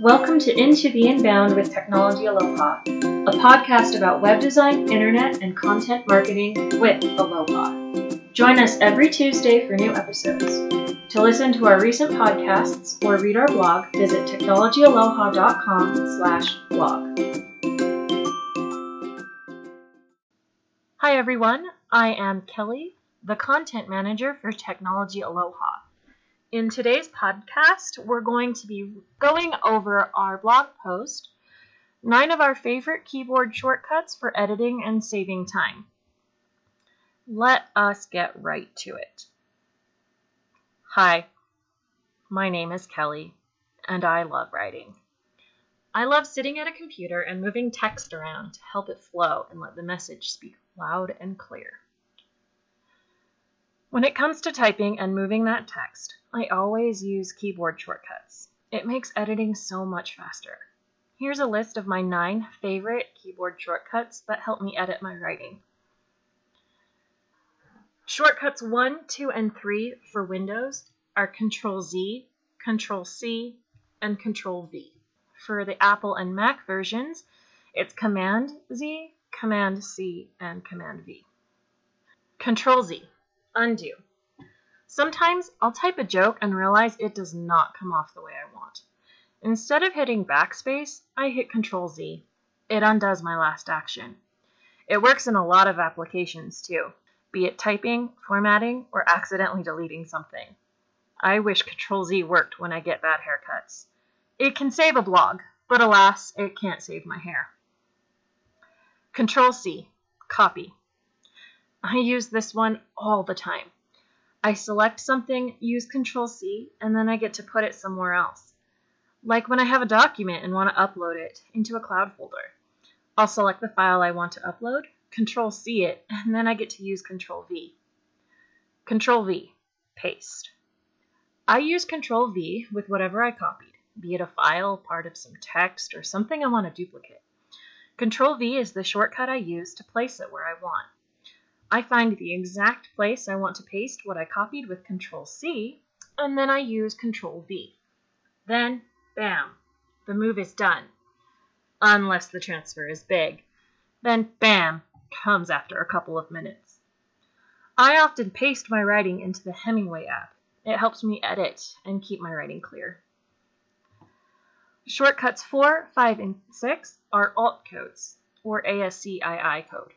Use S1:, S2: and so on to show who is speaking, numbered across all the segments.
S1: Welcome to Into the Inbound with Technology Aloha, a podcast about web design, internet, and content marketing with Aloha. Join us every Tuesday for new episodes. To listen to our recent podcasts or read our blog, visit technologyaloha.com slash blog. Hi everyone, I am Kelly, the content manager for Technology Aloha. In today's podcast, we're going to be going over our blog post, nine of our favorite keyboard shortcuts for editing and saving time. Let us get right to it. Hi, my name is Kelly, and I love writing. I love sitting at a computer and moving text around to help it flow and let the message speak loud and clear. When it comes to typing and moving that text, I always use keyboard shortcuts. It makes editing so much faster. Here's a list of my nine favorite keyboard shortcuts that help me edit my writing. Shortcuts 1, 2, and 3 for Windows are Control Z, Control C, and Control V. For the Apple and Mac versions, it's Command Z, Command C, and Command V. Control Z Undo. Sometimes I'll type a joke and realize it does not come off the way I want. Instead of hitting backspace, I hit Control Z. It undoes my last action. It works in a lot of applications too, be it typing, formatting, or accidentally deleting something. I wish Control Z worked when I get bad haircuts. It can save a blog, but alas, it can't save my hair. Control C, copy. I use this one all the time. I select something, use Control C, and then I get to put it somewhere else. Like when I have a document and want to upload it into a cloud folder. I'll select the file I want to upload, Control C it, and then I get to use Control V. Control V, paste. I use Control V with whatever I copied, be it a file, part of some text, or something I want to duplicate. Control V is the shortcut I use to place it where I want. I find the exact place I want to paste what I copied with Control C, and then I use Control V. Then, bam, the move is done. Unless the transfer is big. Then, bam, comes after a couple of minutes. I often paste my writing into the Hemingway app. It helps me edit and keep my writing clear. Shortcuts 4, 5, and 6 are alt codes, or ASCII code.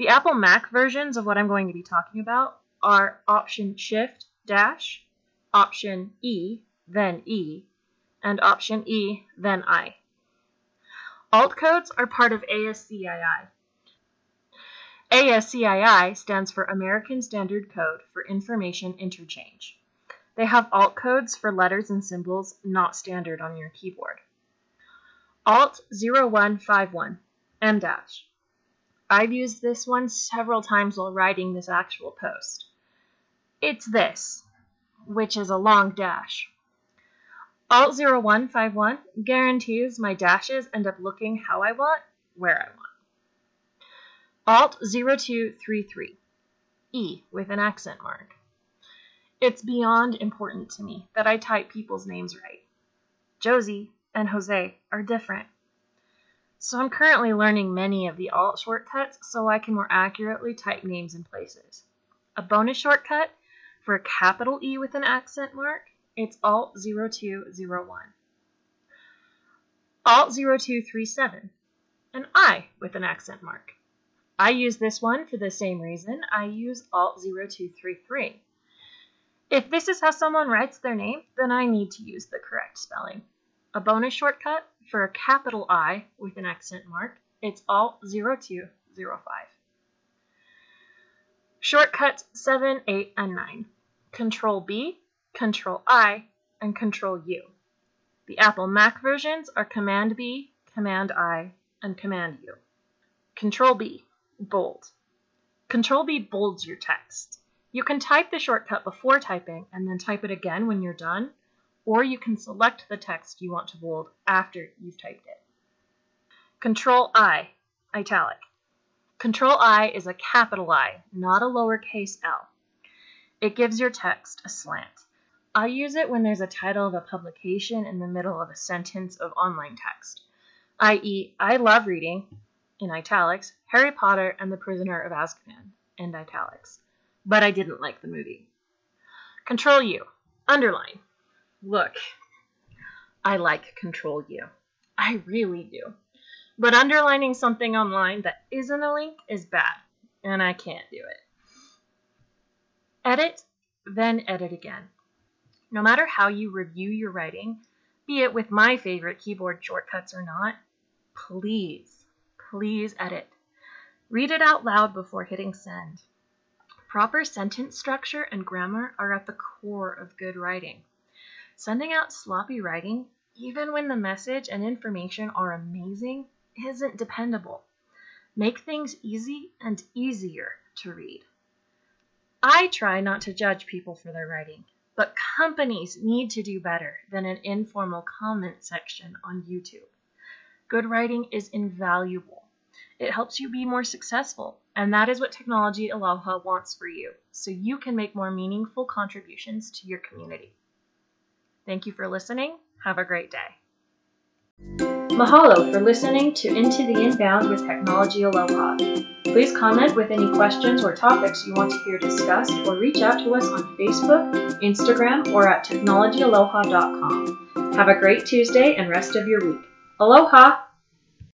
S1: The Apple Mac versions of what I'm going to be talking about are Option Shift Dash, Option E, then E, and Option E, then I. Alt codes are part of ASCII. ASCII stands for American Standard Code for Information Interchange. They have alt codes for letters and symbols not standard on your keyboard. Alt 0151, em dash. I've used this one several times while writing this actual post. It's this, which is a long dash. Alt 0151 guarantees my dashes end up looking how I want, where I want. Alt 0233, E with an accent mark. It's beyond important to me that I type people's names right. Josie and Jose are different. So I'm currently learning many of the alt shortcuts so I can more accurately type names and places. A bonus shortcut for a capital E with an accent mark, it's Alt 0201. Alt 0237, an I with an accent mark. I use this one for the same reason I use Alt 0233. If this is how someone writes their name, then I need to use the correct spelling. A bonus shortcut for a capital I with an accent mark, it's Alt 0205. Shortcuts 7, 8, and 9. Control B, Control I, and Control U. The Apple Mac versions are Command B, Command I, and Command U. Control B, bold. Control B bolds your text. You can type the shortcut before typing and then type it again when you're done, or you can select the text you want to bold after you've typed it. Control I, italic. Control I is a capital I, not a lowercase l. It gives your text a slant. I use it when there's a title of a publication in the middle of a sentence of online text, i.e., I love reading, in italics, Harry Potter and the Prisoner of Azkaban, in italics, but I didn't like the movie. Control U, underline. Look, I like Control U. I really do. But underlining something online that isn't a link is bad, and I can't do it. Edit, then edit again. No matter how you review your writing, be it with my favorite keyboard shortcuts or not, please, please edit. Read it out loud before hitting send. Proper sentence structure and grammar are at the core of good writing. Sending out sloppy writing, even when the message and information are amazing, isn't dependable. Make things easy and easier to read. I try not to judge people for their writing. But companies need to do better than an informal comment section on YouTube. Good writing is invaluable. It helps you be more successful, and that is what Technology Aloha wants for you, so you can make more meaningful contributions to your community. Thank you for listening. Have a great day. Mahalo for listening to Into the Inbound with Technology Aloha. Please comment with any questions or topics you want to hear discussed or reach out to us on Facebook, Instagram, or at technologyaloha.com. Have a great Tuesday and rest of your week. Aloha!